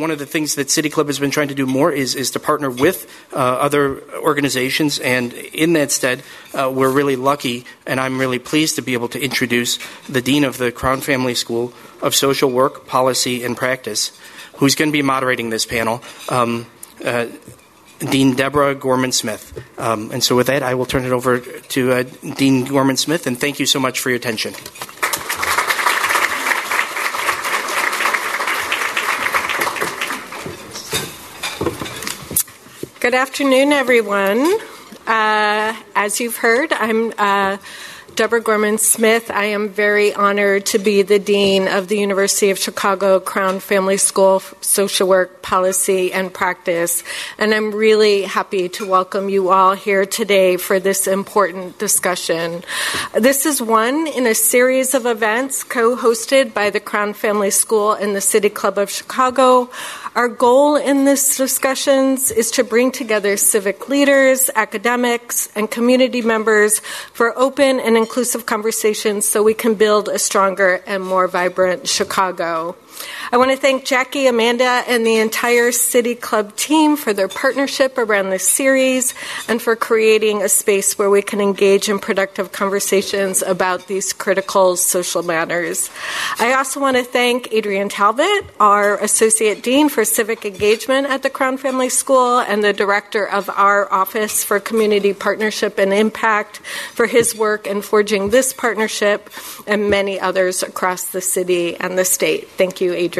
One of the things that City Club has been trying to do more is, is to partner with uh, other organizations, and in that stead, uh, we're really lucky, and I'm really pleased to be able to introduce the Dean of the Crown Family School of Social Work, Policy, and Practice, who's going to be moderating this panel. Um, uh, Dean Deborah Gorman Smith. Um, and so, with that, I will turn it over to uh, Dean Gorman Smith, and thank you so much for your attention. Good afternoon, everyone. Uh, as you've heard, I'm uh, Deborah Gorman Smith. I am very honored to be the Dean of the University of Chicago Crown Family School Social Work Policy and Practice. And I'm really happy to welcome you all here today for this important discussion. This is one in a series of events co hosted by the Crown Family School and the City Club of Chicago our goal in these discussions is to bring together civic leaders, academics, and community members for open and inclusive conversations so we can build a stronger and more vibrant Chicago. I want to thank Jackie, Amanda, and the entire City Club team for their partnership around this series and for creating a space where we can engage in productive conversations about these critical social matters. I also want to thank Adrienne Talbot, our Associate Dean for Civic Engagement at the Crown Family School, and the Director of our Office for Community Partnership and Impact for his work in forging this partnership and many others across the city and the state. Thank you, Adrienne.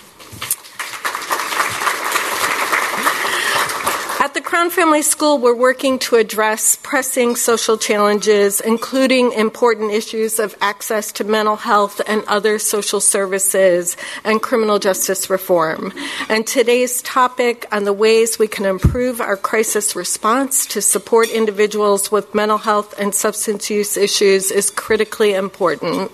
At the Crown Family School, we're working to address pressing social challenges, including important issues of access to mental health and other social services and criminal justice reform. And today's topic on the ways we can improve our crisis response to support individuals with mental health and substance use issues is critically important,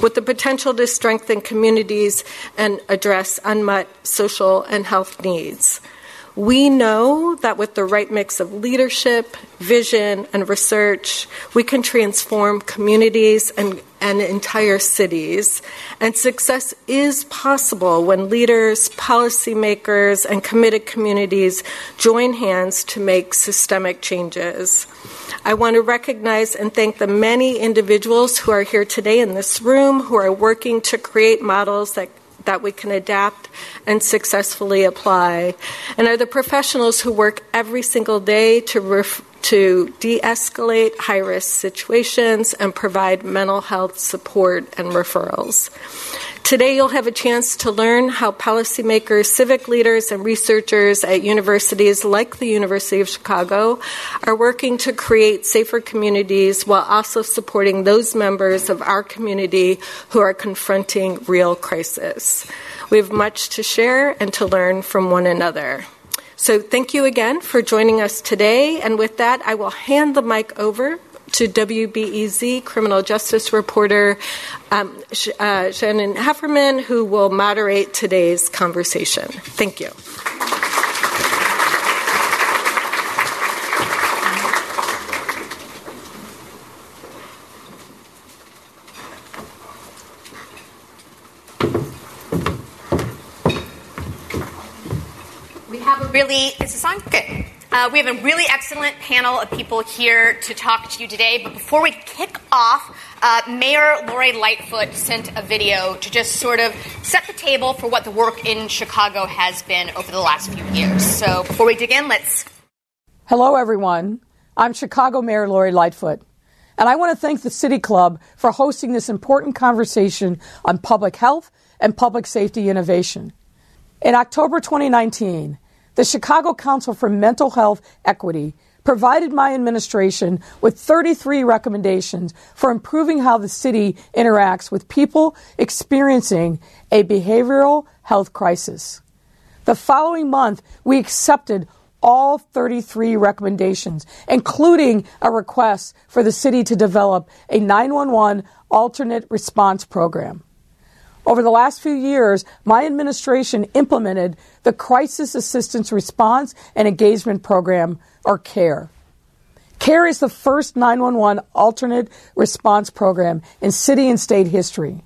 with the potential to strengthen communities and address unmet social and health needs. We know that with the right mix of leadership, vision, and research, we can transform communities and, and entire cities. And success is possible when leaders, policymakers, and committed communities join hands to make systemic changes. I want to recognize and thank the many individuals who are here today in this room who are working to create models that that we can adapt and successfully apply, and are the professionals who work every single day to ref- to de escalate high risk situations and provide mental health support and referrals. Today, you'll have a chance to learn how policymakers, civic leaders, and researchers at universities like the University of Chicago are working to create safer communities while also supporting those members of our community who are confronting real crisis. We have much to share and to learn from one another. So, thank you again for joining us today. And with that, I will hand the mic over to WBEZ criminal justice reporter um, uh, Shannon Heffernan, who will moderate today's conversation. Thank you. Really, is this on? Good. Uh, we have a really excellent panel of people here to talk to you today. But before we kick off, uh, Mayor Lori Lightfoot sent a video to just sort of set the table for what the work in Chicago has been over the last few years. So before we dig in, let's. Hello, everyone. I'm Chicago Mayor Lori Lightfoot. And I want to thank the City Club for hosting this important conversation on public health and public safety innovation. In October 2019, the Chicago Council for Mental Health Equity provided my administration with 33 recommendations for improving how the city interacts with people experiencing a behavioral health crisis. The following month, we accepted all 33 recommendations, including a request for the city to develop a 911 alternate response program. Over the last few years, my administration implemented the Crisis Assistance Response and Engagement Program, or CARE. CARE is the first 911 alternate response program in city and state history.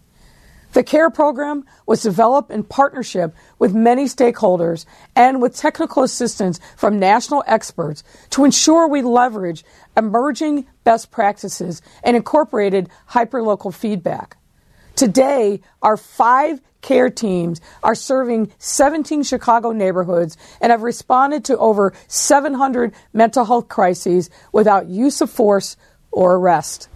The CARE program was developed in partnership with many stakeholders and with technical assistance from national experts to ensure we leverage emerging best practices and incorporated hyperlocal feedback. Today, our five care teams are serving 17 Chicago neighborhoods and have responded to over 700 mental health crises without use of force or arrest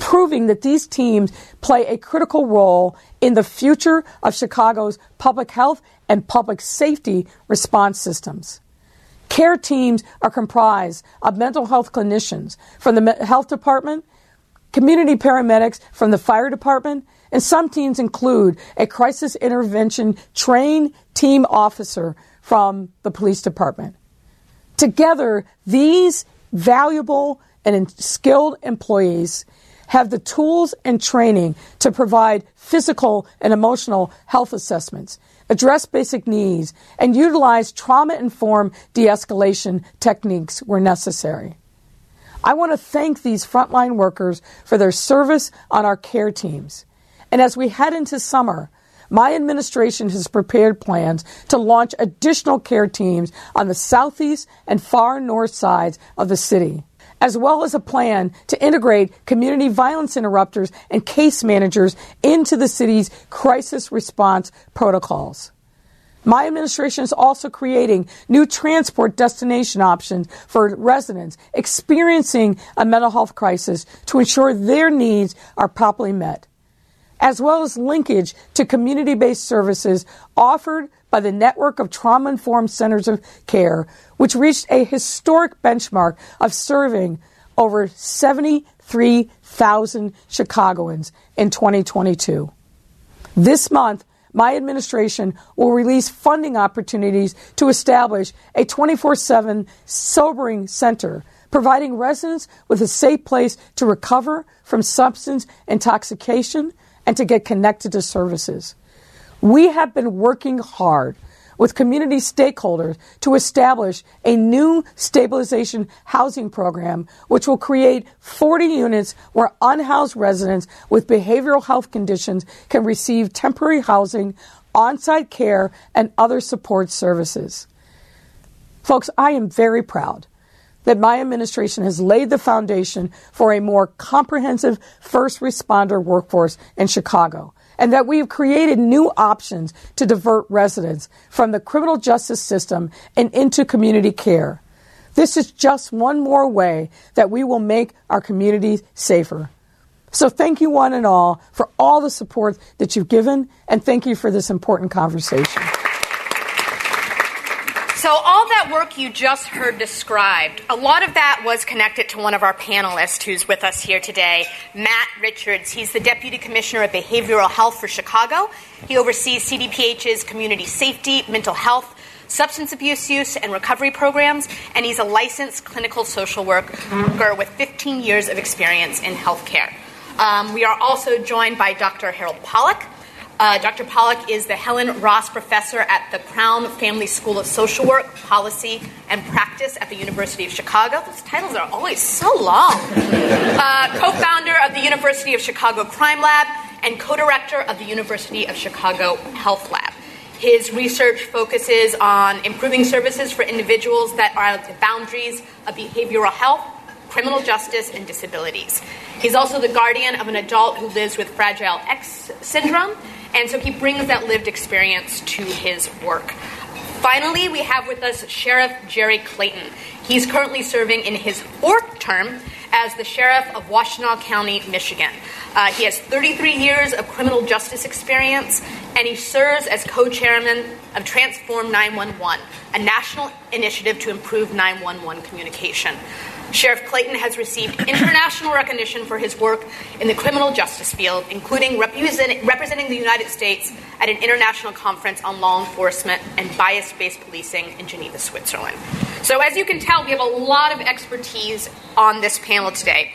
proving that these teams play a critical role in the future of Chicago's public health and public safety response systems. Care teams are comprised of mental health clinicians from the health department, community paramedics from the fire department, and some teams include a crisis intervention trained team officer from the police department. Together, these valuable and skilled employees have the tools and training to provide physical and emotional health assessments, address basic needs, and utilize trauma informed de escalation techniques where necessary. I want to thank these frontline workers for their service on our care teams. And as we head into summer, my administration has prepared plans to launch additional care teams on the southeast and far north sides of the city as well as a plan to integrate community violence interrupters and case managers into the city's crisis response protocols. My administration is also creating new transport destination options for residents experiencing a mental health crisis to ensure their needs are properly met, as well as linkage to community based services offered by the network of trauma informed centers of care, which reached a historic benchmark of serving over 73,000 Chicagoans in 2022. This month, my administration will release funding opportunities to establish a 24 7 sobering center, providing residents with a safe place to recover from substance intoxication and to get connected to services. We have been working hard with community stakeholders to establish a new stabilization housing program, which will create 40 units where unhoused residents with behavioral health conditions can receive temporary housing, on site care, and other support services. Folks, I am very proud that my administration has laid the foundation for a more comprehensive first responder workforce in Chicago and that we have created new options to divert residents from the criminal justice system and into community care. This is just one more way that we will make our communities safer. So thank you one and all for all the support that you've given and thank you for this important conversation. So, all work you just heard described, a lot of that was connected to one of our panelists who's with us here today, Matt Richards. He's the Deputy Commissioner of Behavioral Health for Chicago. He oversees CDPH's community safety, mental health, substance abuse use, and recovery programs, and he's a licensed clinical social worker with 15 years of experience in healthcare. Um, we are also joined by Dr. Harold Pollack. Uh, Dr. Pollack is the Helen Ross Professor at the Crown Family School of Social Work, Policy, and Practice at the University of Chicago. Those titles are always so long. Uh, co founder of the University of Chicago Crime Lab and co director of the University of Chicago Health Lab. His research focuses on improving services for individuals that are at the boundaries of behavioral health, criminal justice, and disabilities. He's also the guardian of an adult who lives with Fragile X syndrome and so he brings that lived experience to his work. Finally, we have with us Sheriff Jerry Clayton. He's currently serving in his fourth term as the sheriff of Washtenaw County, Michigan. Uh, he has 33 years of criminal justice experience, and he serves as co chairman of Transform 911, a national initiative to improve 911 communication. Sheriff Clayton has received international recognition for his work in the criminal justice field, including represent, representing the United States at an international conference on law enforcement and bias based policing in Geneva, Switzerland. So, as you can tell, we have a lot of expertise on this panel today.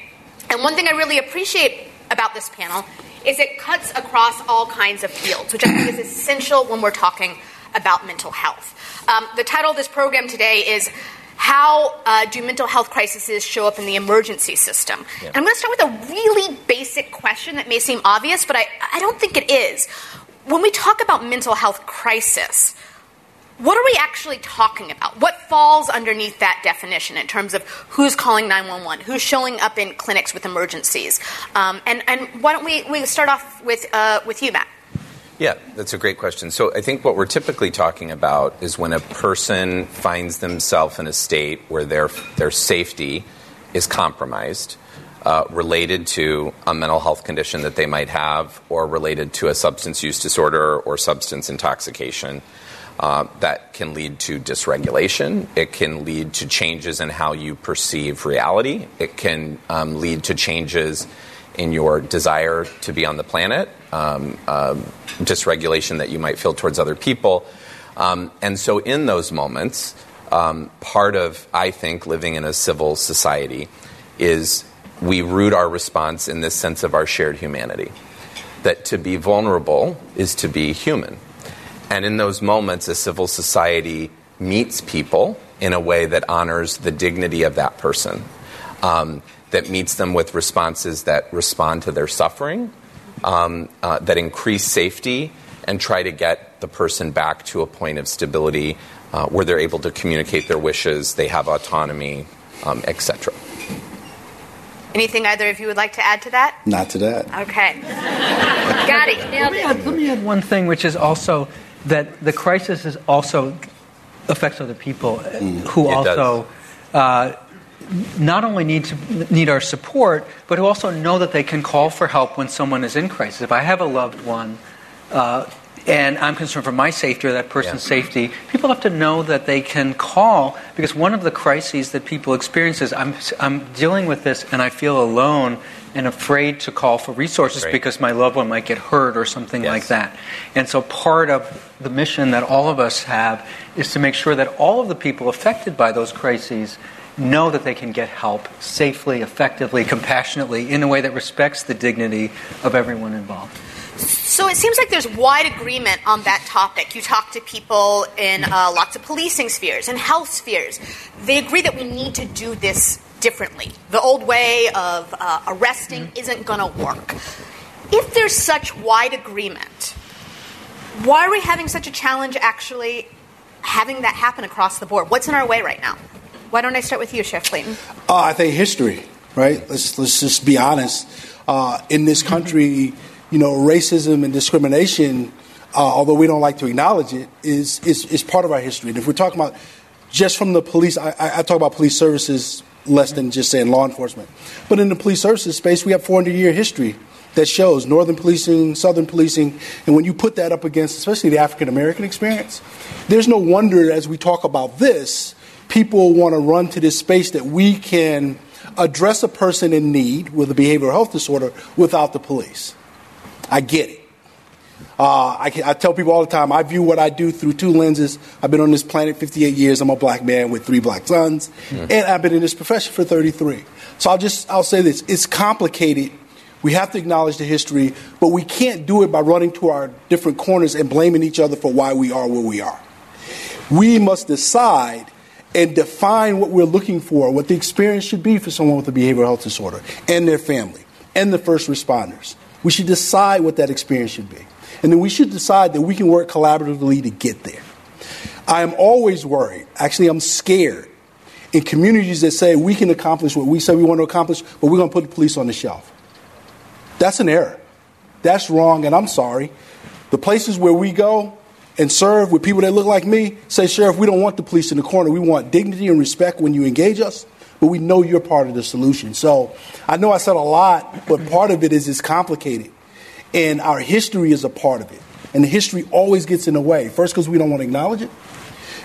And one thing I really appreciate about this panel is it cuts across all kinds of fields, which I think is essential when we're talking about mental health. Um, the title of this program today is how uh, do mental health crises show up in the emergency system? Yeah. And I'm going to start with a really basic question that may seem obvious, but I, I don't think it is. When we talk about mental health crisis, what are we actually talking about? What falls underneath that definition in terms of who's calling 911, who's showing up in clinics with emergencies? Um, and, and why don't we, we start off with, uh, with you, Matt? Yeah, that's a great question. So I think what we're typically talking about is when a person finds themselves in a state where their their safety is compromised, uh, related to a mental health condition that they might have, or related to a substance use disorder or substance intoxication. Uh, that can lead to dysregulation. It can lead to changes in how you perceive reality. It can um, lead to changes in your desire to be on the planet, um, uh, dysregulation that you might feel towards other people. Um, and so, in those moments, um, part of, I think, living in a civil society is we root our response in this sense of our shared humanity. That to be vulnerable is to be human. And in those moments, a civil society meets people in a way that honors the dignity of that person. Um, that meets them with responses that respond to their suffering, um, uh, that increase safety, and try to get the person back to a point of stability uh, where they're able to communicate their wishes, they have autonomy, um, etc. Anything either of you would like to add to that? Not to that. Okay. Got it. Let me, add, let me add one thing, which is also that the crisis is also affects other people mm. who it also uh, not only need to need our support, but who also know that they can call for help when someone is in crisis. If I have a loved one. Uh, and I'm concerned for my safety or that person's yeah. safety. People have to know that they can call because one of the crises that people experience is I'm, I'm dealing with this and I feel alone and afraid to call for resources because my loved one might get hurt or something yes. like that. And so part of the mission that all of us have is to make sure that all of the people affected by those crises know that they can get help safely, effectively, compassionately, in a way that respects the dignity of everyone involved. So it seems like there's wide agreement on that topic. You talk to people in uh, lots of policing spheres and health spheres. They agree that we need to do this differently. The old way of uh, arresting mm-hmm. isn't going to work. If there's such wide agreement, why are we having such a challenge actually having that happen across the board? What's in our way right now? Why don't I start with you, Sheriff Clayton? Uh, I think history, right? Let's let's just be honest. Uh, in this country, you know, racism and discrimination, uh, although we don't like to acknowledge it, is, is is part of our history. And if we're talking about just from the police, I, I talk about police services less than just saying law enforcement. But in the police services space, we have 400 year history that shows northern policing, southern policing, and when you put that up against, especially the African American experience, there's no wonder as we talk about this people want to run to this space that we can address a person in need with a behavioral health disorder without the police. I get it. Uh, I, I, tell people all the time, I view what I do through two lenses. I've been on this planet 58 years. I'm a black man with three black sons, mm. and I've been in this profession for 33. So I'll just I'll say this: it's complicated. We have to acknowledge the history, but we can't do it by running to our different corners and blaming each other for why we are where we are. We must decide and define what we're looking for, what the experience should be for someone with a behavioral health disorder and their family and the first responders. We should decide what that experience should be. And then we should decide that we can work collaboratively to get there. I am always worried, actually, I'm scared in communities that say we can accomplish what we say we want to accomplish, but we're going to put the police on the shelf. That's an error. That's wrong, and I'm sorry. The places where we go, and serve with people that look like me, say, Sheriff, we don't want the police in the corner. We want dignity and respect when you engage us, but we know you're part of the solution. So I know I said a lot, but part of it is it's complicated. And our history is a part of it. And the history always gets in the way. First, because we don't want to acknowledge it,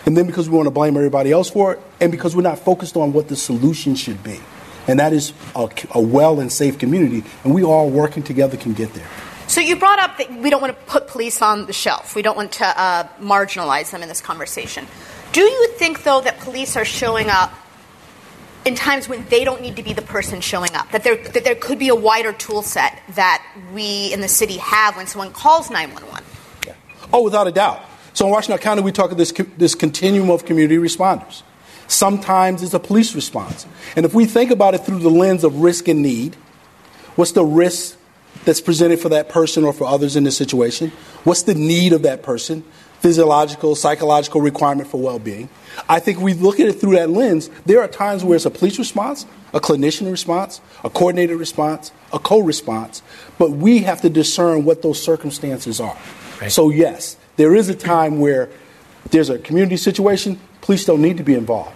and then because we want to blame everybody else for it, and because we're not focused on what the solution should be. And that is a, a well and safe community, and we all working together can get there. So you brought up that we don't want to put police on the shelf. We don't want to uh, marginalize them in this conversation. Do you think, though, that police are showing up in times when they don't need to be the person showing up? That there, that there could be a wider tool set that we in the city have when someone calls 911? Oh, without a doubt. So in Washtenaw County, we talk of this, this continuum of community responders. Sometimes it's a police response. And if we think about it through the lens of risk and need, what's the risk that's presented for that person or for others in this situation? What's the need of that person? Physiological, psychological requirement for well being. I think we look at it through that lens. There are times where it's a police response, a clinician response, a coordinated response, a co response, but we have to discern what those circumstances are. Right. So, yes, there is a time where there's a community situation, police don't need to be involved.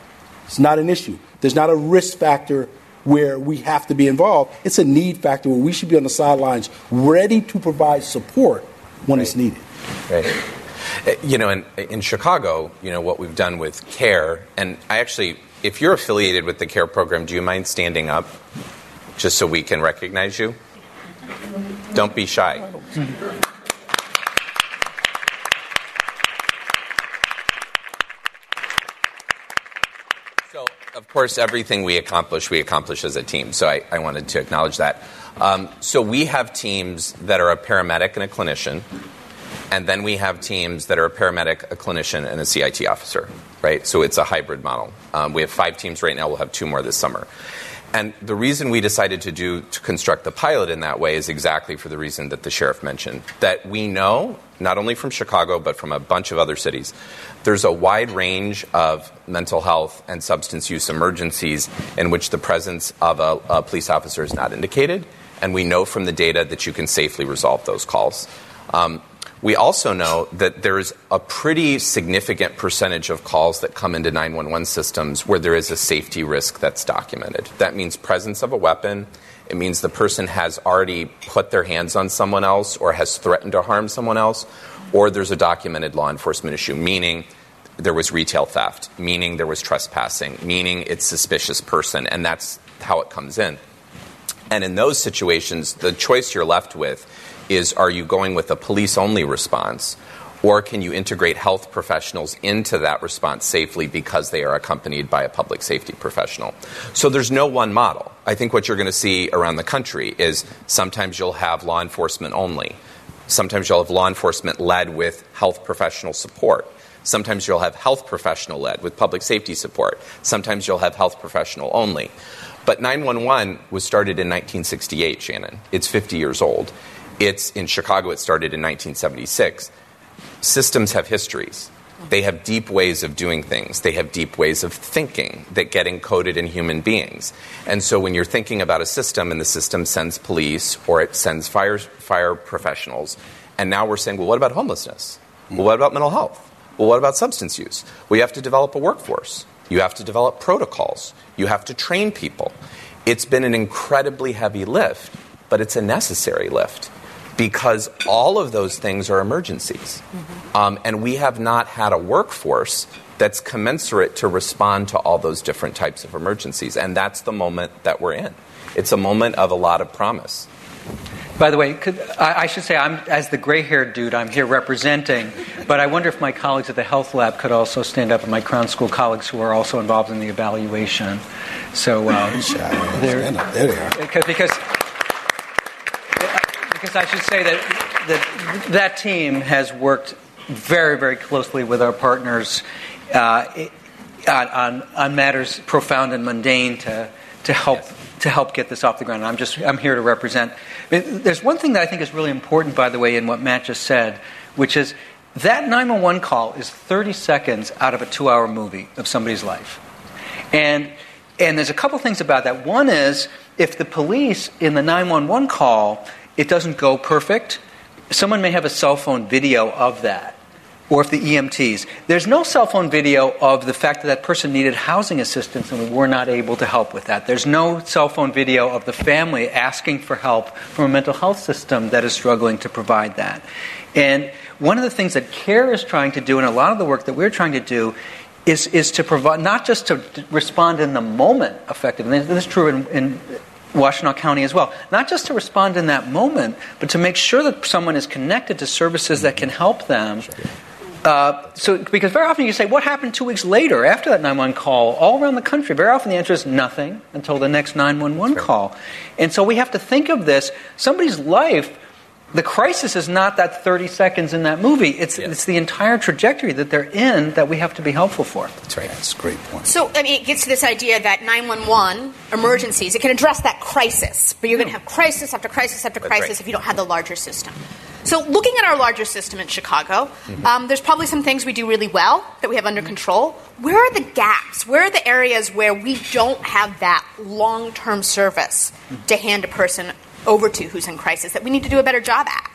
It's not an issue. There's not a risk factor where we have to be involved. It's a need factor where we should be on the sidelines ready to provide support when right. it's needed. Right. Uh, you know, in, in Chicago, you know, what we've done with CARE, and I actually, if you're affiliated with the CARE program, do you mind standing up just so we can recognize you? Don't be shy. of course, everything we accomplish, we accomplish as a team. So I, I wanted to acknowledge that. Um, so we have teams that are a paramedic and a clinician, and then we have teams that are a paramedic, a clinician, and a CIT officer, right? So it's a hybrid model. Um, we have five teams right now. We'll have two more this summer. And the reason we decided to do to construct the pilot in that way is exactly for the reason that the sheriff mentioned. That we know, not only from Chicago but from a bunch of other cities, there's a wide range of mental health and substance use emergencies in which the presence of a, a police officer is not indicated. And we know from the data that you can safely resolve those calls. Um, we also know that there's a pretty significant percentage of calls that come into 911 systems where there is a safety risk that's documented. That means presence of a weapon. It means the person has already put their hands on someone else or has threatened to harm someone else, or there's a documented law enforcement issue, meaning there was retail theft, meaning there was trespassing, meaning it's suspicious person, and that's how it comes in. And in those situations, the choice you're left with is are you going with a police only response or can you integrate health professionals into that response safely because they are accompanied by a public safety professional? So there's no one model. I think what you're going to see around the country is sometimes you'll have law enforcement only. Sometimes you'll have law enforcement led with health professional support. Sometimes you'll have health professional led with public safety support. Sometimes you'll have health professional only. But 911 was started in 1968, Shannon. It's 50 years old. It's in Chicago, it started in 1976. Systems have histories. They have deep ways of doing things. They have deep ways of thinking that get encoded in human beings. And so when you're thinking about a system and the system sends police or it sends fire, fire professionals, and now we're saying, well, what about homelessness? Well, what about mental health? Well, what about substance use? Well, you have to develop a workforce. You have to develop protocols. You have to train people. It's been an incredibly heavy lift, but it's a necessary lift because all of those things are emergencies. Mm-hmm. Um, and we have not had a workforce that's commensurate to respond to all those different types of emergencies. And that's the moment that we're in. It's a moment of a lot of promise. By the way, could, I, I, should say, I'm, as the gray haired dude, I'm here representing, but I wonder if my colleagues at the Health Lab could also stand up, and my Crown School colleagues who are also involved in the evaluation. So, uh, there, there they are. Because, because because I should say that, that that team has worked very, very closely with our partners uh, on, on matters profound and mundane to, to help to help get this off the ground. I'm just I'm here to represent. There's one thing that I think is really important, by the way, in what Matt just said, which is that 911 call is 30 seconds out of a two-hour movie of somebody's life, and and there's a couple things about that. One is if the police in the 911 call it doesn't go perfect. Someone may have a cell phone video of that, or if the EMTs. There's no cell phone video of the fact that that person needed housing assistance and we were not able to help with that. There's no cell phone video of the family asking for help from a mental health system that is struggling to provide that. And one of the things that CARE is trying to do, and a lot of the work that we're trying to do, is, is to provide not just to respond in the moment effectively. This is true in, in Washtenaw County as well. Not just to respond in that moment, but to make sure that someone is connected to services that can help them. Uh, so, because very often you say, what happened two weeks later after that 911 call all around the country? Very often the answer is nothing until the next 911 call. And so we have to think of this somebody's life the crisis is not that 30 seconds in that movie. It's, yeah. it's the entire trajectory that they're in that we have to be helpful for. That's right. That's a great point. So, I mean, it gets to this idea that 911 emergencies, it can address that crisis, but you're going to have crisis after crisis after crisis right. if you don't have the larger system. So, looking at our larger system in Chicago, mm-hmm. um, there's probably some things we do really well that we have under mm-hmm. control. Where are the gaps? Where are the areas where we don't have that long term service mm-hmm. to hand a person over to who's in crisis that we need to do a better job at?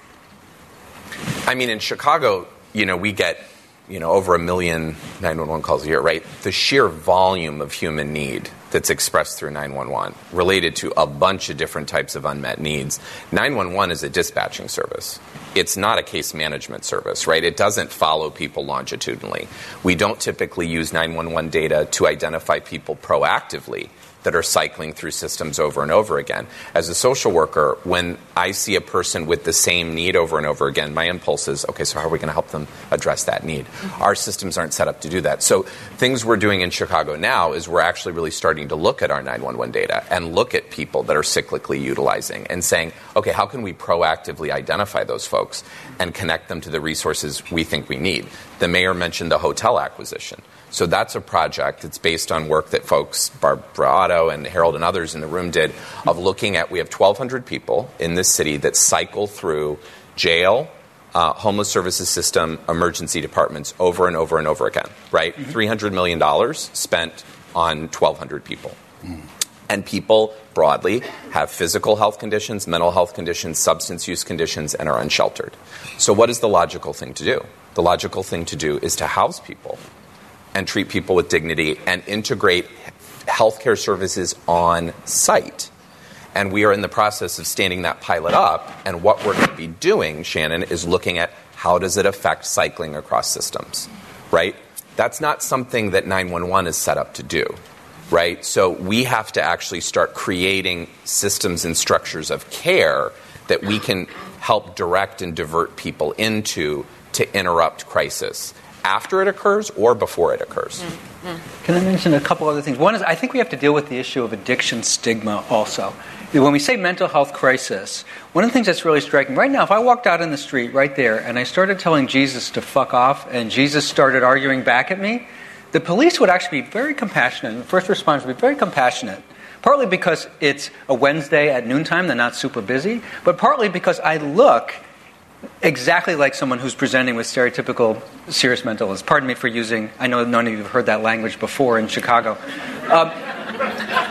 I mean, in Chicago, you know, we get you know over a million 911 calls a year, right? The sheer volume of human need that's expressed through 911 related to a bunch of different types of unmet needs. 911 is a dispatching service. It's not a case management service, right? It doesn't follow people longitudinally. We don't typically use 911 data to identify people proactively that are cycling through systems over and over again. As a social worker, when I see a person with the same need over and over again, my impulse is, okay, so how are we going to help them address that need? Mm-hmm. Our systems aren't set up to do that. So, things we're doing in Chicago now is we're actually really starting to look at our 911 data and look at people that are cyclically utilizing and saying, okay, how can we proactively identify those folks and connect them to the resources we think we need? The mayor mentioned the hotel acquisition. So that's a project. It's based on work that folks, Barbara Otto and Harold and others in the room did, of looking at we have 1,200 people in this city that cycle through jail, uh, homeless services system, emergency departments over and over and over again, right? Mm-hmm. $300 million spent on 1,200 people. Mm. And people broadly have physical health conditions, mental health conditions, substance use conditions, and are unsheltered. So, what is the logical thing to do? The logical thing to do is to house people and treat people with dignity and integrate healthcare services on site. And we are in the process of standing that pilot up. And what we're going to be doing, Shannon, is looking at how does it affect cycling across systems, right? That's not something that 911 is set up to do, right? So we have to actually start creating systems and structures of care that we can help direct and divert people into to interrupt crisis after it occurs or before it occurs. Mm-hmm. Can I mention a couple other things? One is I think we have to deal with the issue of addiction stigma also. When we say mental health crisis, one of the things that's really striking right now, if I walked out in the street right there and I started telling Jesus to fuck off and Jesus started arguing back at me, the police would actually be very compassionate and the first responders would be very compassionate. Partly because it's a Wednesday at noontime, they're not super busy, but partly because I look exactly like someone who's presenting with stereotypical serious mental illness. Pardon me for using, I know none of you have heard that language before in Chicago. Um,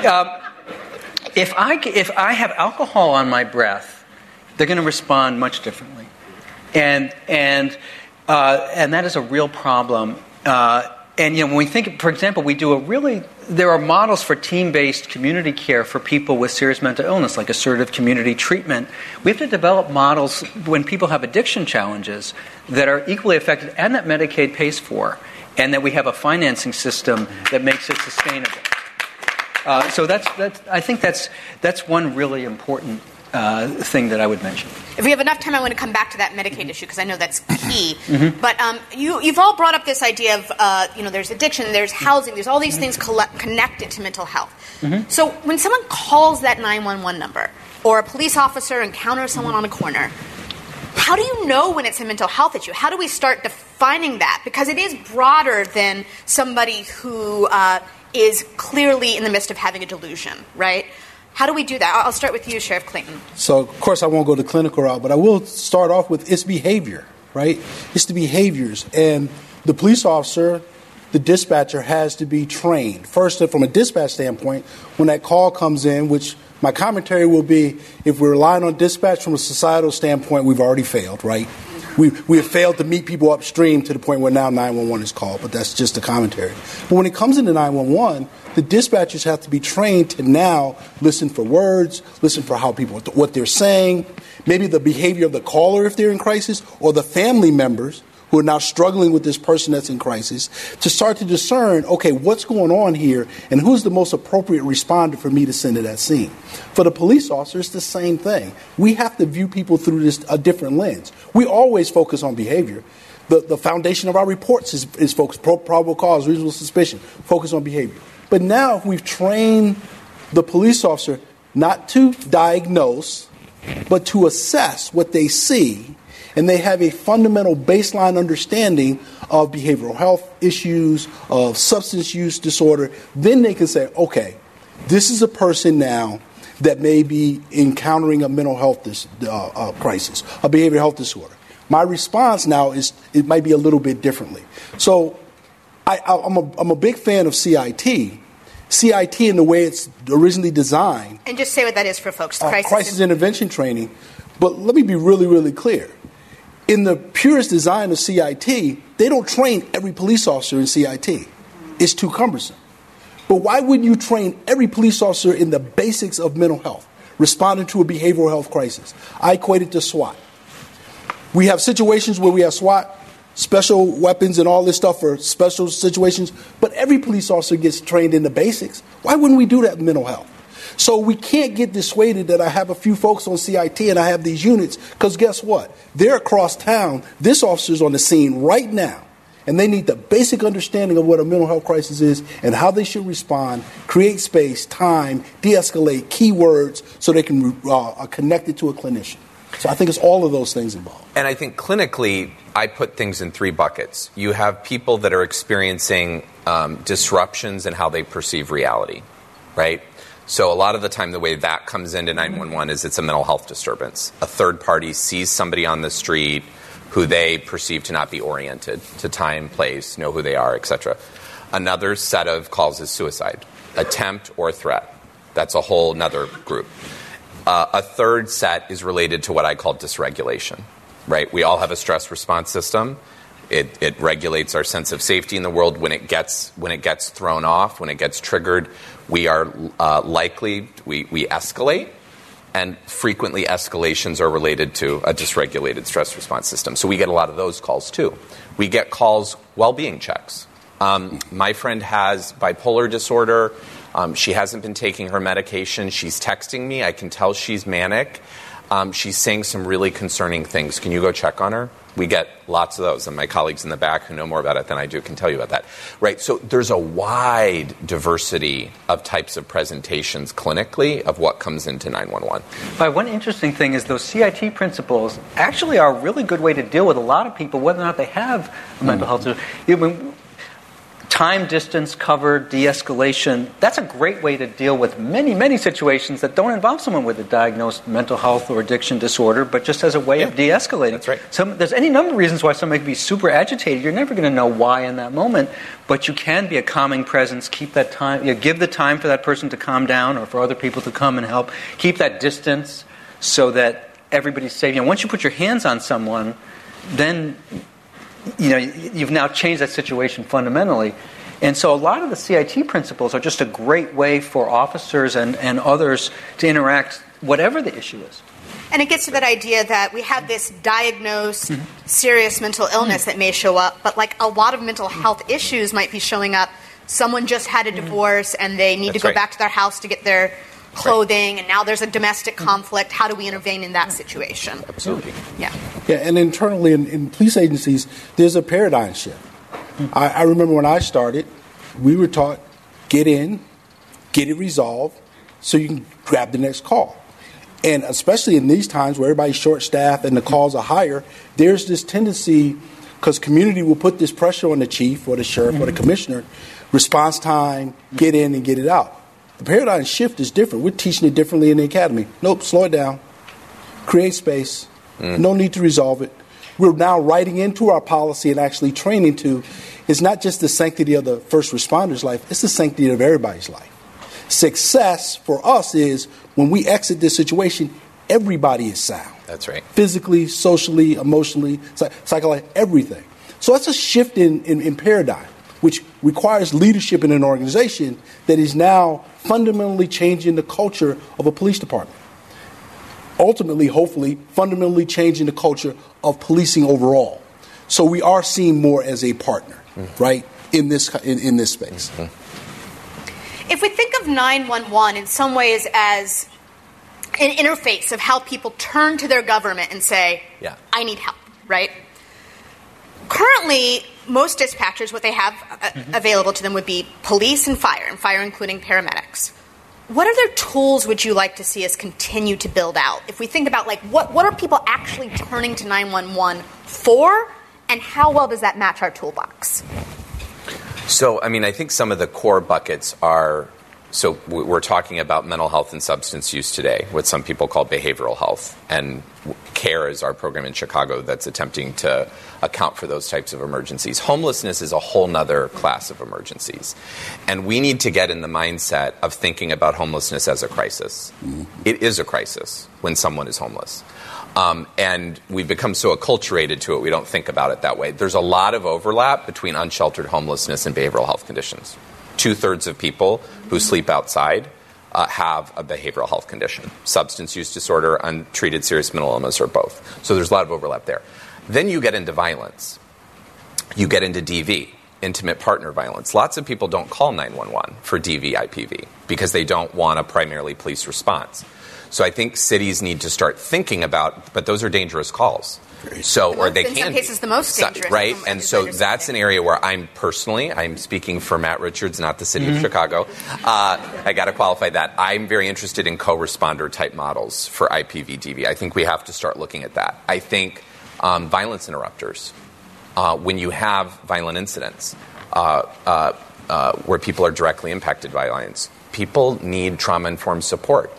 um, if, I, if I have alcohol on my breath, they're going to respond much differently. And, and, uh, and that is a real problem. Uh, and you know, when we think, for example, we do a really there are models for team-based community care for people with serious mental illness, like assertive community treatment. We have to develop models when people have addiction challenges that are equally effective and that Medicaid pays for, and that we have a financing system that makes it sustainable. Uh, so that's, that's I think that's that's one really important uh, thing that I would mention. If we have enough time, I want to come back to that Medicaid mm-hmm. issue because I know that's key. Mm-hmm. But um, you, have all brought up this idea of, uh, you know, there's addiction, there's housing, there's all these mm-hmm. things collect, connected to mental health. Mm-hmm. So when someone calls that 911 number or a police officer encounters someone on a corner, how do you know when it's a mental health issue? How do we start defining that? Because it is broader than somebody who uh, is clearly in the midst of having a delusion, right? How do we do that? I'll start with you, Sheriff Clayton. So, of course, I won't go the clinical route, but I will start off with its behavior, right? It's the behaviors. And the police officer, the dispatcher, has to be trained. First, from a dispatch standpoint, when that call comes in, which my commentary will be if we're relying on dispatch from a societal standpoint, we've already failed, right? We, we have failed to meet people upstream to the point where now 911 is called, but that's just a commentary. But when it comes into 911, the dispatchers have to be trained to now listen for words, listen for how people, what they're saying, maybe the behavior of the caller if they're in crisis, or the family members who are now struggling with this person that's in crisis to start to discern okay, what's going on here and who's the most appropriate responder for me to send to that scene. For the police officer, it's the same thing. We have to view people through this, a different lens. We always focus on behavior. The, the foundation of our reports is, is focused, probable cause, reasonable suspicion, focus on behavior. But now, we've trained the police officer not to diagnose, but to assess what they see and they have a fundamental baseline understanding of behavioral health issues, of substance use disorder, then they can say, okay, this is a person now that may be encountering a mental health dis- uh, uh, crisis, a behavioral health disorder. My response now is it might be a little bit differently. So I, am a, I'm a big fan of CIT. CIT in the way it's originally designed. And just say what that is for folks. Uh, crisis, crisis intervention training. But let me be really, really clear. In the purest design of CIT, they don't train every police officer in CIT. It's too cumbersome. But why wouldn't you train every police officer in the basics of mental health, responding to a behavioral health crisis? I equate it to SWAT. We have situations where we have SWAT, special weapons, and all this stuff for special situations, but every police officer gets trained in the basics. Why wouldn't we do that in mental health? So we can't get dissuaded that I have a few folks on CIT and I have these units, because guess what? They're across town. This officer's on the scene right now, and they need the basic understanding of what a mental health crisis is and how they should respond, create space, time, de escalate, keywords, so they can uh, connect it to a clinician. So I think it's all of those things involved. And I think clinically, I put things in three buckets. You have people that are experiencing um, disruptions in how they perceive reality, right? So a lot of the time, the way that comes into 911 is it's a mental health disturbance. A third party sees somebody on the street who they perceive to not be oriented to time, place, know who they are, etc. Another set of calls is suicide, attempt or threat. That's a whole another group. Uh, a third set is related to what I call dysregulation. Right? We all have a stress response system. It, it regulates our sense of safety in the world when it gets when it gets thrown off, when it gets triggered we are uh, likely, we, we escalate, and frequently escalations are related to a dysregulated stress response system. So we get a lot of those calls too. We get calls, well being checks. Um, my friend has bipolar disorder. Um, she hasn't been taking her medication. She's texting me. I can tell she's manic. Um, she's saying some really concerning things. Can you go check on her? We get lots of those, and my colleagues in the back who know more about it than I do can tell you about that. Right? So there's a wide diversity of types of presentations clinically of what comes into 911. But one interesting thing is those CIT principles actually are a really good way to deal with a lot of people, whether or not they have a mental mm. health time, distance, cover, de escalation, that's a great way to deal with many, many situations that don't involve someone with a diagnosed mental health or addiction disorder, but just as a way yeah, of de escalating. That's right. So there's any number of reasons why somebody can be super agitated. You're never going to know why in that moment, but you can be a calming presence, keep that time, you know, give the time for that person to calm down or for other people to come and help, keep that distance so that everybody's safe. You know, once you put your hands on someone, then you know, you've now changed that situation fundamentally. And so a lot of the CIT principles are just a great way for officers and, and others to interact, whatever the issue is. And it gets to that idea that we have this diagnosed mm-hmm. serious mental illness mm-hmm. that may show up, but like a lot of mental health issues might be showing up. Someone just had a mm-hmm. divorce and they need That's to go right. back to their house to get their clothing, right. and now there's a domestic conflict. How do we intervene in that situation? Absolutely. Yeah. Yeah, and internally in, in police agencies, there's a paradigm shift. I, I remember when I started, we were taught get in, get it resolved, so you can grab the next call. And especially in these times where everybody's short staffed and the calls are higher, there's this tendency because community will put this pressure on the chief or the sheriff mm-hmm. or the mm-hmm. commissioner response time, get in and get it out. The paradigm shift is different. We're teaching it differently in the academy. Nope, slow it down. Create space. Mm. No need to resolve it. We're now writing into our policy and actually training to it's not just the sanctity of the first responder's life, it's the sanctity of everybody's life. Success for us is when we exit this situation, everybody is sound. That's right. Physically, socially, emotionally, psychologically, everything. So that's a shift in, in, in paradigm which requires leadership in an organization that is now fundamentally changing the culture of a police department. Ultimately, hopefully, fundamentally changing the culture of policing overall. So we are seen more as a partner, mm-hmm. right, in this, in, in this space. Mm-hmm. If we think of 911 in some ways as an interface of how people turn to their government and say, yeah. I need help, right? Currently, most dispatchers, what they have uh, mm-hmm. available to them would be police and fire, and fire including paramedics. what other tools would you like to see us continue to build out? If we think about like what, what are people actually turning to 911 for and how well does that match our toolbox? So, I mean, I think some of the core buckets are so we're talking about mental health and substance use today, what some people call behavioral health. And CARE is our program in Chicago that's attempting to account for those types of emergencies. Homelessness is a whole nother class of emergencies. And we need to get in the mindset of thinking about homelessness as a crisis. Mm-hmm. It is a crisis when someone is homeless. Um, and we've become so acculturated to it, we don't think about it that way. There's a lot of overlap between unsheltered homelessness and behavioral health conditions two thirds of people who sleep outside uh, have a behavioral health condition substance use disorder, untreated serious mental illness, or both. So there's a lot of overlap there. Then you get into violence, you get into DV, intimate partner violence. Lots of people don't call 911 for DV IPV because they don't want a primarily police response. So I think cities need to start thinking about, but those are dangerous calls. So, or they in can some cases, the most dangerous, right? And so that's an area where I'm personally, I'm speaking for Matt Richards, not the city mm-hmm. of Chicago. Uh, I got to qualify that. I'm very interested in co-responder type models for IPVDV. I think we have to start looking at that. I think um, violence interrupters, uh, when you have violent incidents uh, uh, uh where people are directly impacted by violence, people need trauma-informed support.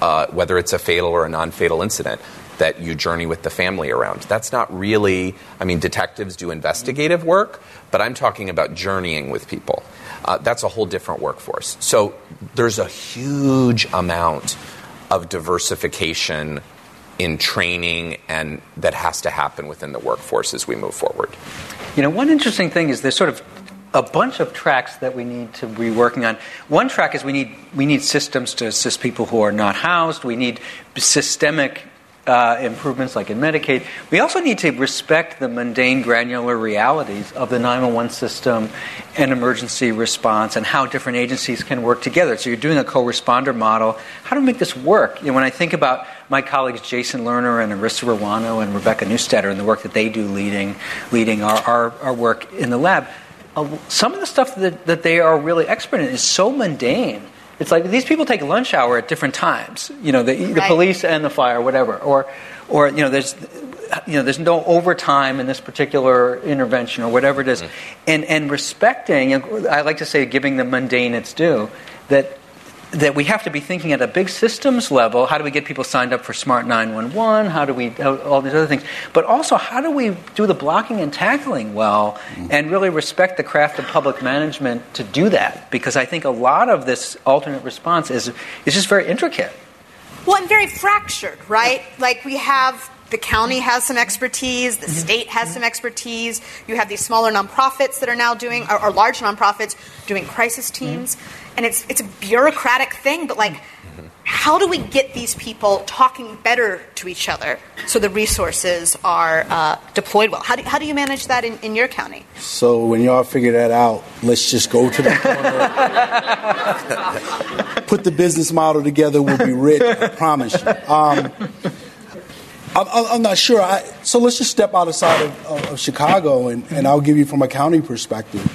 Uh, whether it's a fatal or a non-fatal incident that you journey with the family around. That's not really, I mean, detectives do investigative work, but I'm talking about journeying with people. Uh, that's a whole different workforce. So there's a huge amount of diversification in training and that has to happen within the workforce as we move forward. You know, one interesting thing is there's sort of a bunch of tracks that we need to be working on. One track is we need we need systems to assist people who are not housed. We need systemic uh, improvements like in Medicaid. We also need to respect the mundane, granular realities of the 911 system and emergency response and how different agencies can work together. So you're doing a co-responder model. How do we make this work? You know, when I think about my colleagues Jason Lerner and Arissa Ruano and Rebecca Neusteter and the work that they do leading, leading our, our, our work in the lab, uh, some of the stuff that, that they are really expert in is so mundane it's like these people take lunch hour at different times. You know, the, the police and the fire, whatever. Or, or you know, there's you know, there's no overtime in this particular intervention or whatever it is. Mm. And, and respecting, I like to say giving the mundane its due, that that we have to be thinking at a big systems level how do we get people signed up for smart 911 how do we all these other things but also how do we do the blocking and tackling well mm-hmm. and really respect the craft of public management to do that because i think a lot of this alternate response is is just very intricate well and very fractured right like we have the county has some expertise, the mm-hmm. state has some expertise. You have these smaller nonprofits that are now doing, or, or large nonprofits doing crisis teams. And it's it's a bureaucratic thing, but like how do we get these people talking better to each other so the resources are uh, deployed well? How do, how do you manage that in, in your county? So, when y'all figure that out, let's just go to the corner, put the business model together, we'll be rich, I promise you. Um, I'm, I'm, not sure. I, so, let's just step outside of, of, of Chicago, and, and, I'll give you from a county perspective.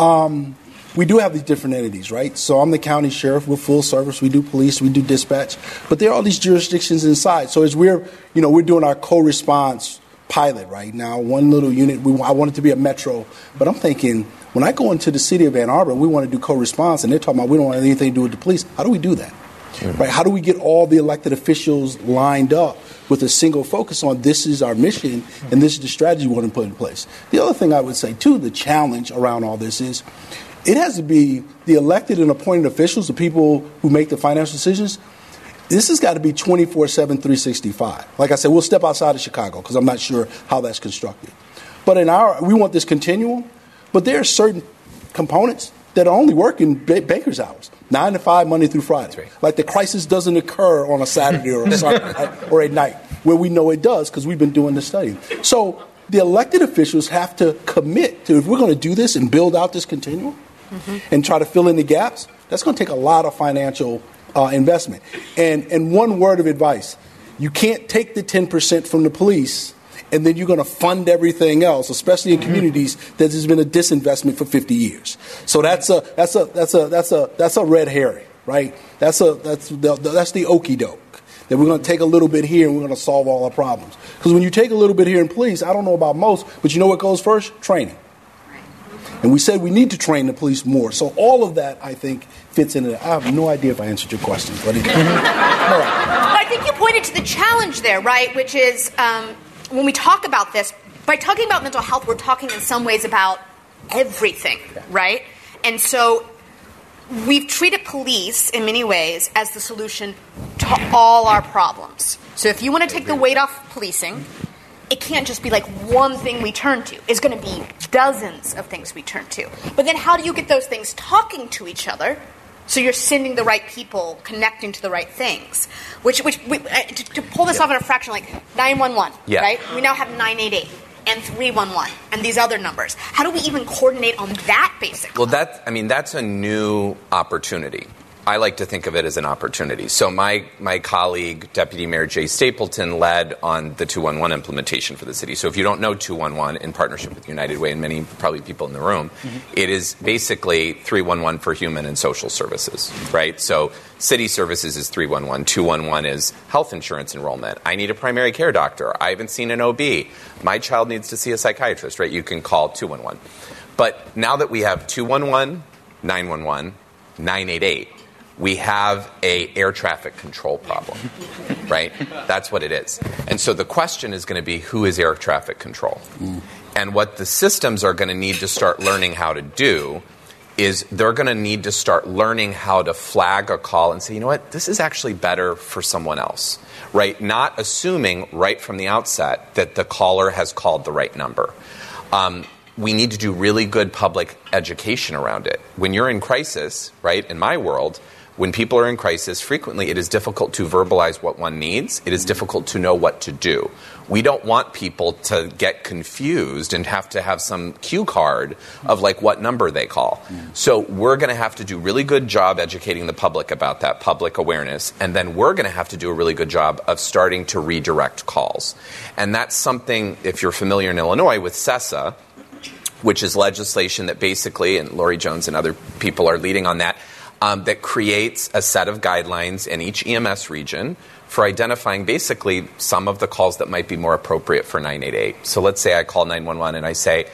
Um, we do have these different entities, right? So I'm the county sheriff. We're full service. We do police. We do dispatch. But there are all these jurisdictions inside. So as we're, you know, we're doing our co-response pilot right now, one little unit. We, I want it to be a metro, but I'm thinking when I go into the city of Ann Arbor, we want to do co-response, and they're talking about we don't want anything to do with the police. How do we do that? Right? How do we get all the elected officials lined up with a single focus on this is our mission and this is the strategy we want to put in place? The other thing I would say too, the challenge around all this is it has to be the elected and appointed officials, the people who make the financial decisions. This has got to be 24 7, 365. Like I said, we'll step outside of Chicago because I'm not sure how that's constructed. But in our, we want this continuum, but there are certain components that only work in banker's hours, nine to five, Monday through Friday. Right. Like the crisis doesn't occur on a Saturday or a Sunday or a night, where we know it does because we've been doing the study. So the elected officials have to commit to if we're going to do this and build out this continuum, mm-hmm. and try to fill in the gaps, that's going to take a lot of financial uh, investment. And, and one word of advice you can't take the 10% from the police and then you're going to fund everything else, especially in mm-hmm. communities that has been a disinvestment for 50 years. So that's a, that's a, that's a, that's a, that's a red herring. right? That's a that's the, that's the okey doke. That we're going to take a little bit here and we're going to solve all our problems. Because when you take a little bit here in police, I don't know about most, but you know what goes first? Training. And we said we need to train the police more. So all of that, I think, fits into that. I have no idea if I answered your question, but it, I think you pointed to the challenge there, right? Which is um, when we talk about this, by talking about mental health, we're talking in some ways about everything, right? And so we've treated police in many ways as the solution to all our problems. So if you want to take the weight off policing, it can't just be like one thing we turn to. It's going to be dozens of things we turn to. But then how do you get those things talking to each other? So you're sending the right people, connecting to the right things. Which, which we, uh, to, to, pull this off in a fraction, like 911, yeah. right? We now have 988 and 311 and these other numbers. How do we even coordinate on that basic? Well, that I mean that's a new opportunity. I like to think of it as an opportunity. So my my colleague, Deputy Mayor Jay Stapleton, led on the 211 implementation for the city. So if you don't know 211 in partnership with United Way and many probably people in the room, mm-hmm. it is basically 311 for human and social services, right? So city services is 311, 211 is health insurance enrollment. I need a primary care doctor. I haven't seen an OB. My child needs to see a psychiatrist, right? You can call 211. But now that we have 211, 911, 988, we have a air traffic control problem, right? That's what it is. And so the question is going to be who is air traffic control? Mm. And what the systems are going to need to start learning how to do is they're going to need to start learning how to flag a call and say, you know what, this is actually better for someone else, right? Not assuming right from the outset that the caller has called the right number. Um, we need to do really good public education around it. When you're in crisis, right, in my world, when people are in crisis, frequently it is difficult to verbalize what one needs. It is difficult to know what to do. We don't want people to get confused and have to have some cue card of like what number they call. So we're going to have to do really good job educating the public about that public awareness and then we're going to have to do a really good job of starting to redirect calls. And that's something if you're familiar in Illinois with CESSA, which is legislation that basically and Lori Jones and other people are leading on that um, that creates a set of guidelines in each EMS region for identifying basically some of the calls that might be more appropriate for 988. So let's say I call 911 and I say,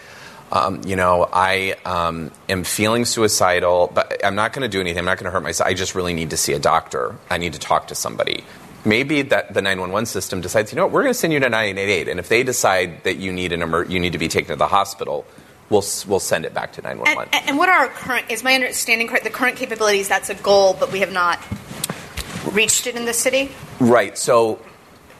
um, you know, I um, am feeling suicidal, but I'm not going to do anything. I'm not going to hurt myself. I just really need to see a doctor. I need to talk to somebody. Maybe that the 911 system decides, you know what, we're going to send you to 988, and if they decide that you need an emer- you need to be taken to the hospital, we'll we'll send it back to 911. And, and what are our current? Is my understanding correct? The current capabilities that's a goal, but we have not reached it in the city. Right. So.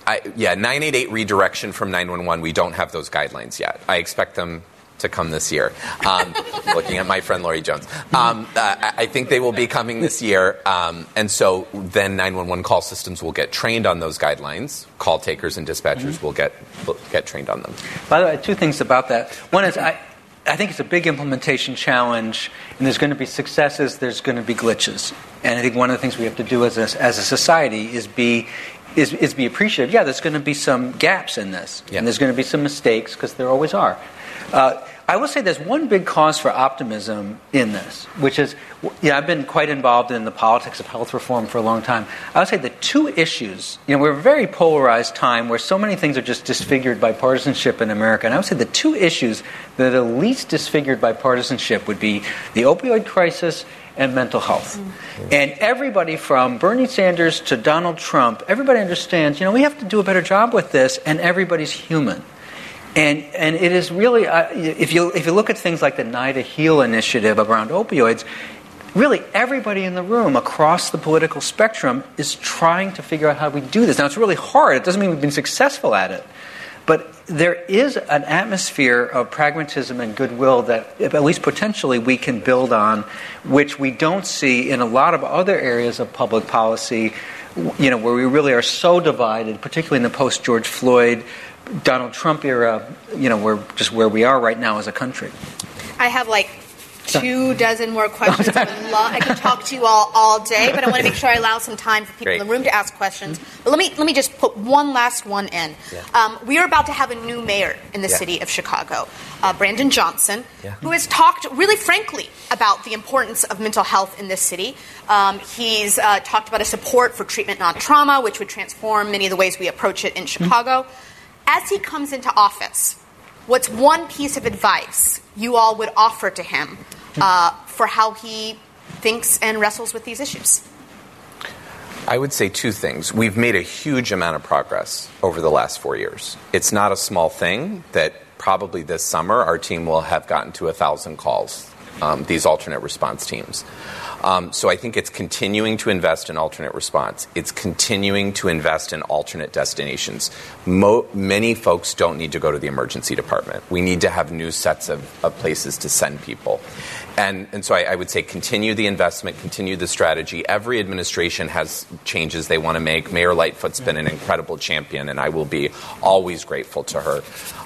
I, yeah, 988 redirection from 911, we don't have those guidelines yet. I expect them to come this year. Um, looking at my friend Lori Jones. Um, uh, I think they will be coming this year. Um, and so then 911 call systems will get trained on those guidelines. Call takers and dispatchers mm-hmm. will get, will get trained on them. By the way, two things about that. One is I, I think it's a big implementation challenge, and there's going to be successes, there's going to be glitches. And I think one of the things we have to do as a, as a society is be is, is be appreciative. Yeah, there's going to be some gaps in this, yeah. and there's going to be some mistakes because there always are. Uh, I will say there's one big cause for optimism in this, which is, you know, I've been quite involved in the politics of health reform for a long time. I would say the two issues, you know, we're a very polarized time where so many things are just disfigured by partisanship in America. And I would say the two issues that are least disfigured by partisanship would be the opioid crisis and mental health. Mm-hmm. And everybody from Bernie Sanders to Donald Trump, everybody understands, you know, we have to do a better job with this, and everybody's human. And, and it is really, uh, if, you, if you look at things like the NIDA HEAL initiative around opioids, really everybody in the room across the political spectrum is trying to figure out how we do this. Now, it's really hard. It doesn't mean we've been successful at it. But there is an atmosphere of pragmatism and goodwill that, at least potentially, we can build on, which we don't see in a lot of other areas of public policy, you know, where we really are so divided, particularly in the post George Floyd Donald Trump era, you know, we're just where we are right now as a country. I have like two dozen more questions. I, love, I could talk to you all all day, but I want to make sure I allow some time for people Great. in the room to ask questions. But let me let me just put one last one in. Yeah. Um, we are about to have a new mayor in the yeah. city of Chicago, uh, Brandon Johnson, yeah. who has talked really frankly about the importance of mental health in this city. Um, he's uh, talked about a support for treatment not trauma, which would transform many of the ways we approach it in mm-hmm. Chicago. Mm-hmm. As he comes into office, what's one piece of advice you all would offer to him uh, for how he thinks and wrestles with these issues? I would say two things. We've made a huge amount of progress over the last four years. It's not a small thing that probably this summer our team will have gotten to a thousand calls, um, these alternate response teams. Um, so I think it's continuing to invest in alternate response. It's continuing to invest in alternate destinations. Mo- many folks don't need to go to the emergency department. We need to have new sets of, of places to send people. And, and so I, I, would say continue the investment, continue the strategy. Every administration has changes they want to make. Mayor Lightfoot's been an incredible champion, and I will be always grateful to her.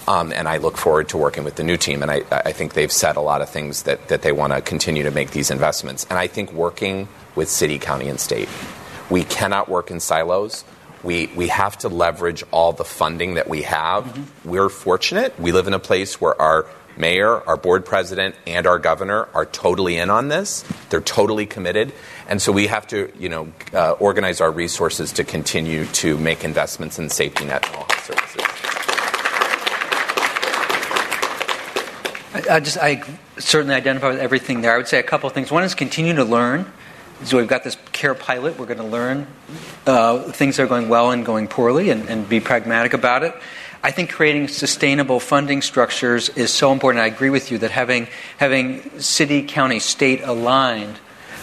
Um, and I look forward to working with the new team. And I, I think they've said a lot of things that, that they want to continue to make these investments. And I think working with city, county, and state, we cannot work in silos. We, we have to leverage all the funding that we have. Mm-hmm. We're fortunate. We live in a place where our mayor, our board president, and our governor are totally in on this. They're totally committed. And so we have to, you know, uh, organize our resources to continue to make investments in safety net and all services. I just I certainly identify with everything there. I would say a couple of things. One is continue to learn. So we've got this care pilot. We're going to learn uh, things that are going well and going poorly, and, and be pragmatic about it. I think creating sustainable funding structures is so important. I agree with you that having having city, county, state aligned.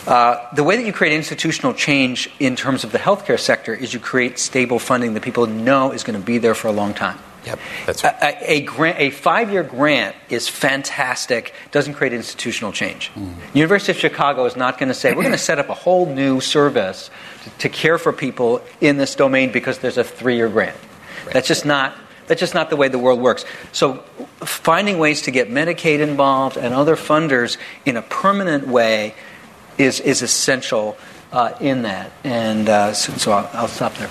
Uh, the way that you create institutional change in terms of the healthcare sector is you create stable funding that people know is going to be there for a long time. Yep, that's right. A, a, grant, a five-year grant is fantastic. Doesn't create institutional change. Mm. University of Chicago is not going to say we're going to set up a whole new service to, to, care for people in this domain because there's a three-year grant. Right. That's just not. That's just not the way the world works. So, finding ways to get Medicaid involved and other funders in a permanent way is is essential uh, in that. And uh, so, so I'll, I'll stop there.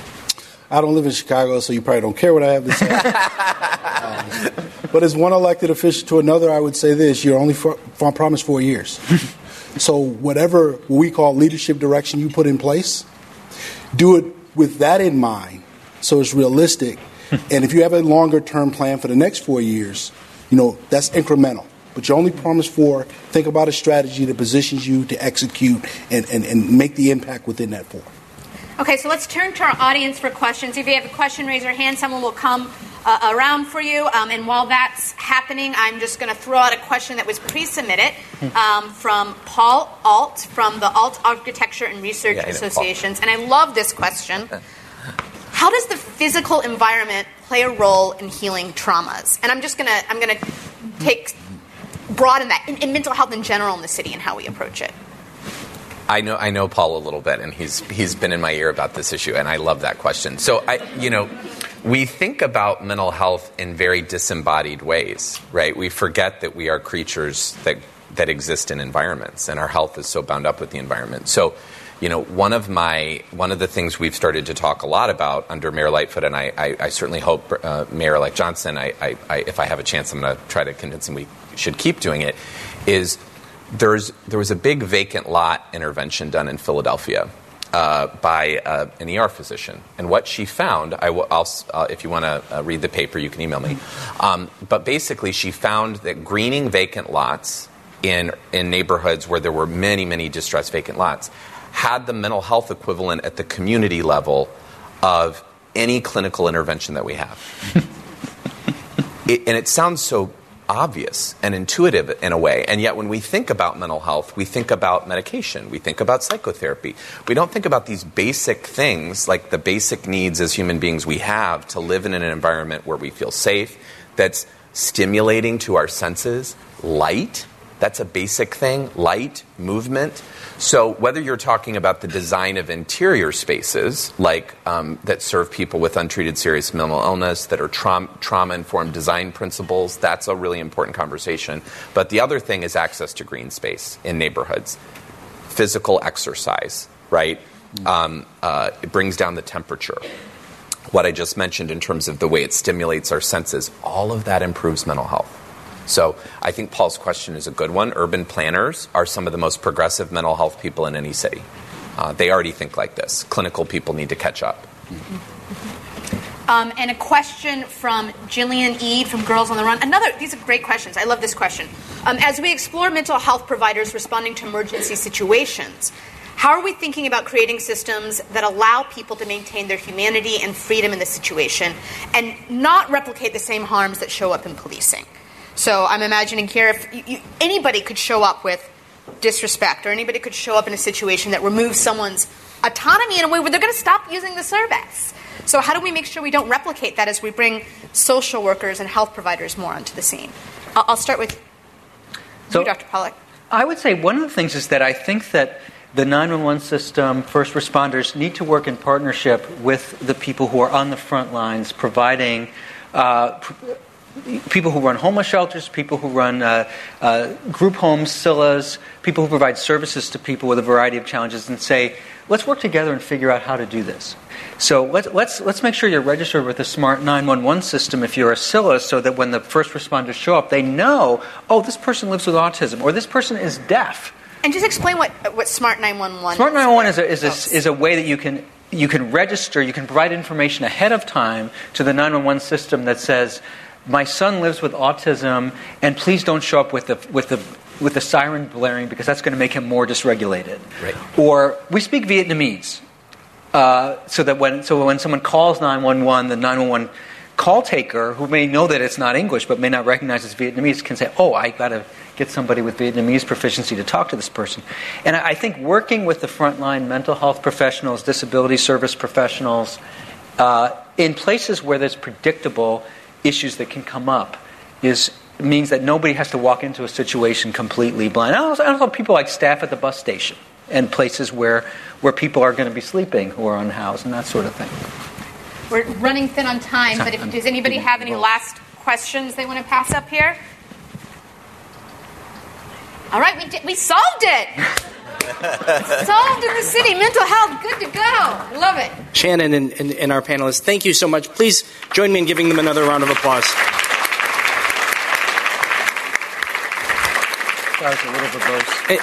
I don't live in Chicago, so you probably don't care what I have to say. um, but as one elected official to another, I would say this: you're only for, for promised four years. so whatever we call leadership direction you put in place, do it with that in mind, so it's realistic. and if you have a longer term plan for the next four years, you know that's incremental. But you're only promised four. Think about a strategy that positions you to execute and, and, and make the impact within that four. Okay, so let's turn to our audience for questions. If you have a question, raise your hand. Someone will come uh, around for you. Um, and while that's happening, I'm just going to throw out a question that was pre submitted um, from Paul Alt from the Alt Architecture and Research yeah, Associations. And I love this question. How does the physical environment play a role in healing traumas? And I'm just going to I'm going to take broaden that in, in mental health in general in the city and how we approach it. I know I know Paul a little bit, and he's he's been in my ear about this issue, and I love that question. So I, you know, we think about mental health in very disembodied ways, right? We forget that we are creatures that that exist in environments, and our health is so bound up with the environment. So, you know, one of my one of the things we've started to talk a lot about under Mayor Lightfoot, and I, I, I certainly hope uh, Mayor-elect Johnson, I, I, if I have a chance, I'm going to try to convince him we should keep doing it. Is there's, there was a big vacant lot intervention done in Philadelphia uh, by uh, an ER physician. And what she found, I will, uh, if you want to uh, read the paper, you can email me. Um, but basically, she found that greening vacant lots in, in neighborhoods where there were many, many distressed vacant lots had the mental health equivalent at the community level of any clinical intervention that we have. it, and it sounds so obvious and intuitive in a way. And yet, when we think about mental health, we think about medication, we think about psychotherapy. We don't think about these basic things, like the basic needs as human beings we have to live in an environment where we feel safe, that's stimulating to our senses, light. That's a basic thing light, movement. So, whether you're talking about the design of interior spaces, like um, that serve people with untreated serious mental illness, that are trauma informed design principles, that's a really important conversation. But the other thing is access to green space in neighborhoods, physical exercise, right? Um, uh, it brings down the temperature. What I just mentioned in terms of the way it stimulates our senses, all of that improves mental health. So I think Paul's question is a good one. Urban planners are some of the most progressive mental health people in any city. Uh, they already think like this. Clinical people need to catch up. Um, and a question from Jillian Eade from Girls on the Run. Another, these are great questions. I love this question. Um, as we explore mental health providers responding to emergency situations, how are we thinking about creating systems that allow people to maintain their humanity and freedom in the situation and not replicate the same harms that show up in policing? So I'm imagining here if you, you, anybody could show up with disrespect or anybody could show up in a situation that removes someone's autonomy in a way where they're going to stop using the service. So how do we make sure we don't replicate that as we bring social workers and health providers more onto the scene? I'll, I'll start with so you, Dr. Pollack. I would say one of the things is that I think that the 911 system, first responders need to work in partnership with the people who are on the front lines providing uh, people who run homeless shelters, people who run uh, uh, group homes, CILAs, people who provide services to people with a variety of challenges, and say, let's work together and figure out how to do this. So let's, let's, let's make sure you're registered with the Smart 911 system if you're a CILA so that when the first responders show up, they know, oh, this person lives with autism or this person is deaf. And just explain what, what Smart 911 Smart 911 is a, is, a, is a way that you can you can register, you can provide information ahead of time to the 911 system that says, my son lives with autism, and please don't show up with the, with the, with the siren blaring because that's going to make him more dysregulated. Right. Or we speak Vietnamese. Uh, so that when, so when someone calls 911, the 911 call taker, who may know that it's not English but may not recognize it's Vietnamese, can say, Oh, I got to get somebody with Vietnamese proficiency to talk to this person. And I think working with the frontline mental health professionals, disability service professionals, uh, in places where there's predictable issues that can come up is means that nobody has to walk into a situation completely blind. I also, I also people like staff at the bus station and places where where people are going to be sleeping who are unhoused and that sort of thing. We're running thin on time, but if, does anybody have any last questions they want to pass up here? All right, we, did, we solved it. Solved in the city. Mental health, good to go. Love it. Shannon and, and, and our panelists, thank you so much. Please join me in giving them another round of applause.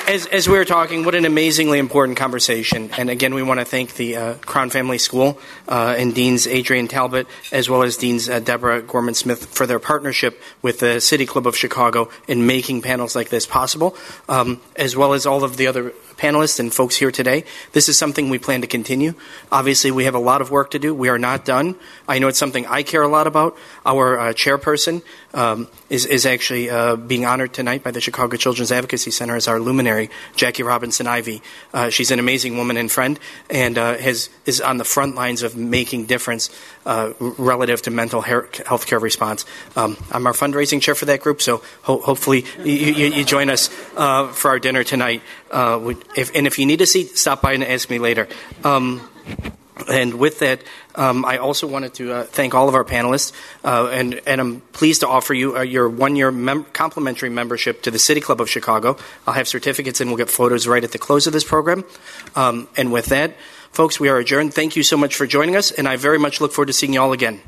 As, as we were talking, what an amazingly important conversation. And again, we want to thank the uh, Crown Family School uh, and Deans Adrian Talbot, as well as Deans uh, Deborah Gorman Smith, for their partnership with the City Club of Chicago in making panels like this possible, um, as well as all of the other panelists and folks here today. This is something we plan to continue. Obviously, we have a lot of work to do. We are not done. I know it's something I care a lot about. Our uh, chairperson um, is, is actually uh, being honored tonight by the Chicago Children's Advocacy Center as our luminary, Jackie Robinson Ivy. Uh, she's an amazing woman and friend and uh, has, is on the front lines of making difference uh, relative to mental health care response. Um, I'm our fundraising chair for that group, so ho- hopefully you, you, you, join us uh, for our dinner tonight. We, if, and if you need a seat, stop by and ask me later. Um, and with that, um, I also wanted to uh, thank all of our panelists, uh, and, and, I'm pleased to offer you uh, your one year mem- complimentary membership to the City Club of Chicago. I'll have certificates and we'll get photos right at the close of this program. Um, and with that, Folks, we are adjourned. Thank you so much for joining us, and I very much look forward to seeing you all again.